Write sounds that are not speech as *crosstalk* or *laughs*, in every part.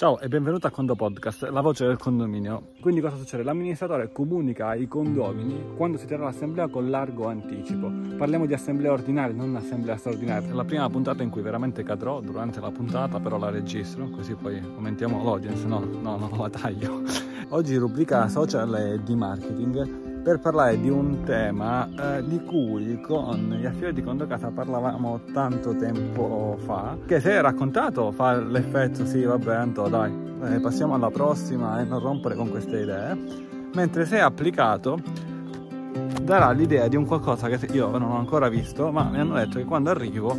Ciao e benvenuto a Condo Podcast, la voce del condominio. Quindi cosa succede? L'amministratore comunica ai condomini quando si terrà l'assemblea con largo anticipo. Parliamo di assemblea ordinaria, non assemblea straordinaria. È la prima puntata in cui veramente cadrò durante la puntata, però la registro, così poi aumentiamo l'audience. No, no, non la taglio. Oggi rubrica social e di marketing per parlare di un tema eh, di cui con gli affiliati Condo Casa parlavamo tanto tempo fa, che se raccontato fa l'effetto sì vabbè Anto dai, eh, passiamo alla prossima e non rompere con queste idee, mentre se applicato darà l'idea di un qualcosa che io non ho ancora visto, ma mi hanno detto che quando arrivo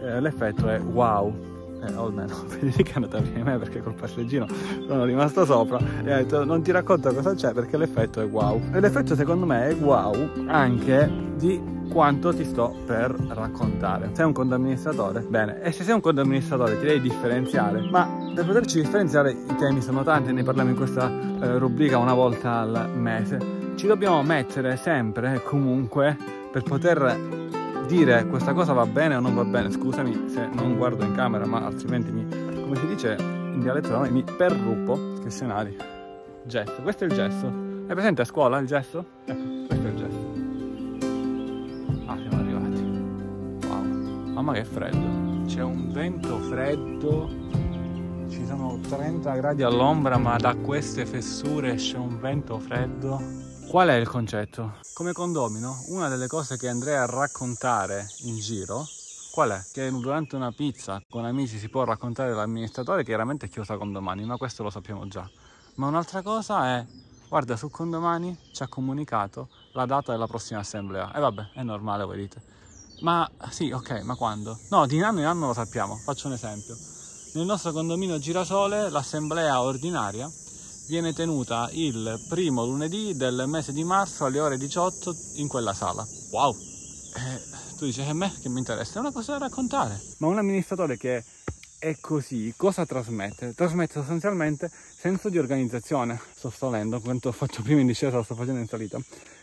eh, l'effetto è wow, eh, o almeno Federica è andata prima di me perché col passeggino sono rimasto sopra e ha detto non ti racconto cosa c'è perché l'effetto è wow e l'effetto secondo me è wow anche di quanto ti sto per raccontare. Sei un condoamministratore? Bene, e se sei un condoamministratore ti devi differenziare, ma per poterci differenziare i temi sono tanti, ne parliamo in questa eh, rubrica una volta al mese. Ci dobbiamo mettere sempre comunque per poter dire questa cosa va bene o non va bene, scusami se non guardo in camera, ma altrimenti mi, come si dice in dialetto da noi, mi perruppo. Che scenari. Gesso, questo è il gesso. Hai presente a scuola il gesso? Ecco, questo è il gesso. Ah, siamo arrivati. Wow. Mamma che freddo. C'è un vento freddo. Ci sono 30 gradi all'ombra, ma da queste fessure esce un vento freddo Qual è il concetto? Come condomino, una delle cose che andrei a raccontare in giro, qual è? Che durante una pizza con amici si può raccontare l'amministratore, chiaramente è chiusa condomani, ma questo lo sappiamo già. Ma un'altra cosa è, guarda, su condomani ci ha comunicato la data della prossima assemblea. E vabbè, è normale, voi dite. Ma sì, ok, ma quando? No, di anno in anno lo sappiamo. Faccio un esempio. Nel nostro condominio Girasole l'assemblea ordinaria viene tenuta il primo lunedì del mese di marzo alle ore 18 in quella sala. Wow! Eh, tu dici, a me che mi interessa? È una cosa da raccontare. Ma un amministratore che è così, cosa trasmette? Trasmette sostanzialmente senso di organizzazione. Sto salendo, quanto ho fatto prima in discesa lo sto facendo in salita.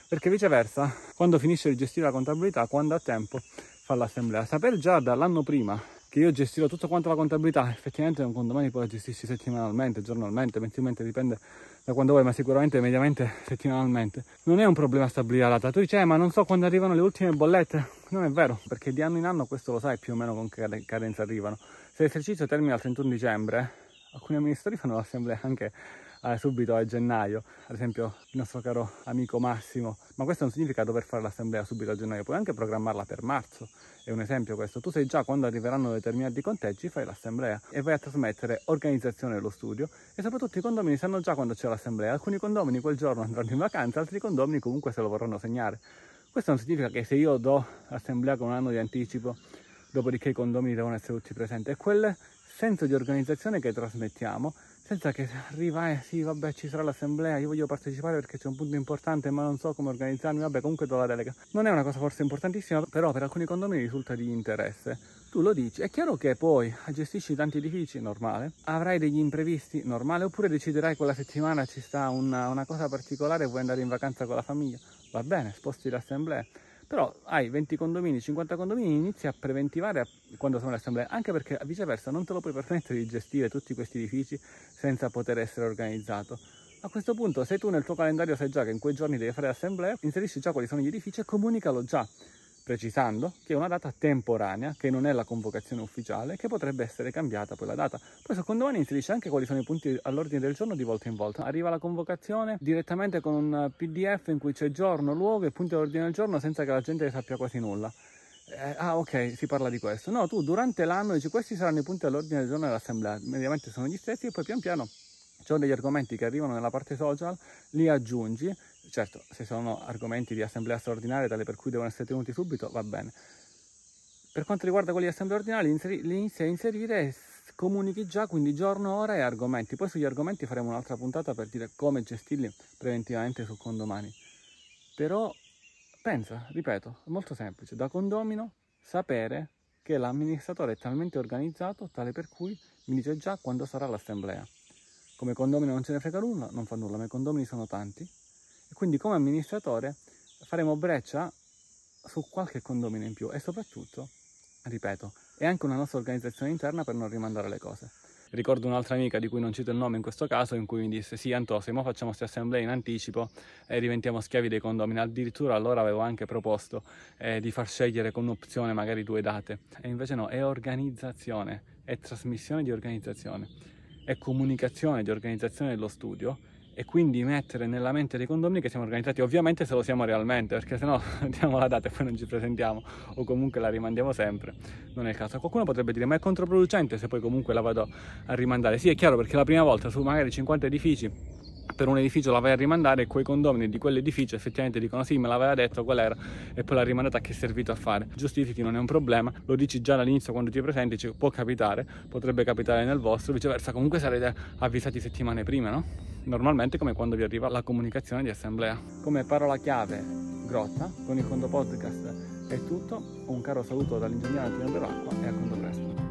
Perché viceversa, quando finisce di gestire la contabilità, quando ha tempo, fa l'assemblea. Sapere già dall'anno prima che io gestirò tutto quanto la contabilità, effettivamente un condomani poi la gestisci settimanalmente, giornalmente, mensilmente, dipende da quando vuoi, ma sicuramente mediamente settimanalmente. Non è un problema stabilire la data. Tu dici, eh, ma non so quando arrivano le ultime bollette. Non è vero, perché di anno in anno questo lo sai più o meno con che cadenza arrivano. Se l'esercizio termina il 31 dicembre, alcuni amministratori fanno l'assemblea anche eh, subito a gennaio, ad esempio il nostro caro amico Massimo, ma questo non significa dover fare l'assemblea subito a gennaio, puoi anche programmarla per marzo, è un esempio questo, tu sai già quando arriveranno determinati conteggi fai l'assemblea e vai a trasmettere organizzazione dello studio. E soprattutto i condomini sanno già quando c'è l'assemblea, alcuni condomini quel giorno andranno in vacanza, altri condomini comunque se lo vorranno segnare. Questo non significa che se io do l'assemblea con un anno di anticipo, dopodiché i condomini devono essere tutti presenti, è quel senso di organizzazione che trasmettiamo senza che arriva, eh sì, vabbè, ci sarà l'assemblea, io voglio partecipare perché c'è un punto importante, ma non so come organizzarmi, vabbè, comunque do la delega. Non è una cosa forse importantissima, però per alcuni condomini risulta di interesse. Tu lo dici, è chiaro che poi gestisci tanti edifici, normale, avrai degli imprevisti, normale, oppure deciderai quella settimana ci sta una, una cosa particolare e vuoi andare in vacanza con la famiglia, va bene, sposti l'assemblea però hai 20 condomini, 50 condomini, inizi a preventivare quando sono le assemblee, anche perché viceversa non te lo puoi permettere di gestire tutti questi edifici senza poter essere organizzato. A questo punto, se tu nel tuo calendario sai già che in quei giorni devi fare l'assemblea, inserisci già quali sono gli edifici e comunicalo già precisando che è una data temporanea, che non è la convocazione ufficiale, che potrebbe essere cambiata poi la data. Poi secondo me inserisce anche quali sono i punti all'ordine del giorno di volta in volta. Arriva la convocazione direttamente con un PDF in cui c'è giorno, luogo e punti all'ordine del giorno senza che la gente sappia quasi nulla. Eh, ah ok, si parla di questo. No, tu durante l'anno dici questi saranno i punti all'ordine del giorno dell'assemblea, mediamente sono gli stessi e poi pian piano ci sono degli argomenti che arrivano nella parte social, li aggiungi, certo se sono argomenti di assemblea straordinaria tale per cui devono essere tenuti subito va bene. Per quanto riguarda quelli di assemblea ordinaria li inizi a inserire e comunichi già quindi giorno, ora e argomenti. Poi sugli argomenti faremo un'altra puntata per dire come gestirli preventivamente su condomani. Però pensa, ripeto, è molto semplice, da condomino sapere che l'amministratore è talmente organizzato tale per cui mi dice già quando sarà l'assemblea. Come condomino non ce ne frega nulla, non fa nulla, ma i condomini sono tanti e quindi come amministratore faremo breccia su qualche condomino in più e soprattutto, ripeto, è anche una nostra organizzazione interna per non rimandare le cose. Ricordo un'altra amica di cui non cito il nome in questo caso, in cui mi disse: Sì, Antò, se mo facciamo queste assemblee in anticipo e diventiamo schiavi dei condomini. Addirittura allora avevo anche proposto eh, di far scegliere con un'opzione magari due date. E invece no, è organizzazione, è trasmissione di organizzazione, è comunicazione di organizzazione dello studio e quindi mettere nella mente dei condomini che siamo organizzati, ovviamente se lo siamo realmente, perché se no *laughs* diamo la data e poi non ci presentiamo o comunque la rimandiamo sempre, non è il caso. Qualcuno potrebbe dire ma è controproducente se poi comunque la vado a rimandare. Sì, è chiaro perché la prima volta su magari 50 edifici per un edificio la vai a rimandare e quei condomini di quell'edificio effettivamente dicono sì me l'aveva detto qual era e poi l'ha rimandata che è servito a fare giustifichi non è un problema lo dici già dall'inizio quando ti presenti cioè, può capitare potrebbe capitare nel vostro viceversa comunque sarete avvisati settimane prima no? Normalmente come quando vi arriva la comunicazione di assemblea. Come parola chiave grotta con il conto podcast è tutto. Un caro saluto dall'ingegnere Antonio Beracqua e a conto presto.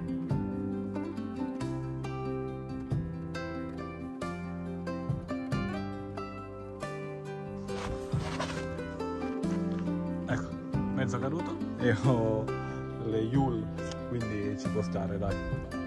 Mezzo caduto. E ho le Yule, quindi ci può stare, dai.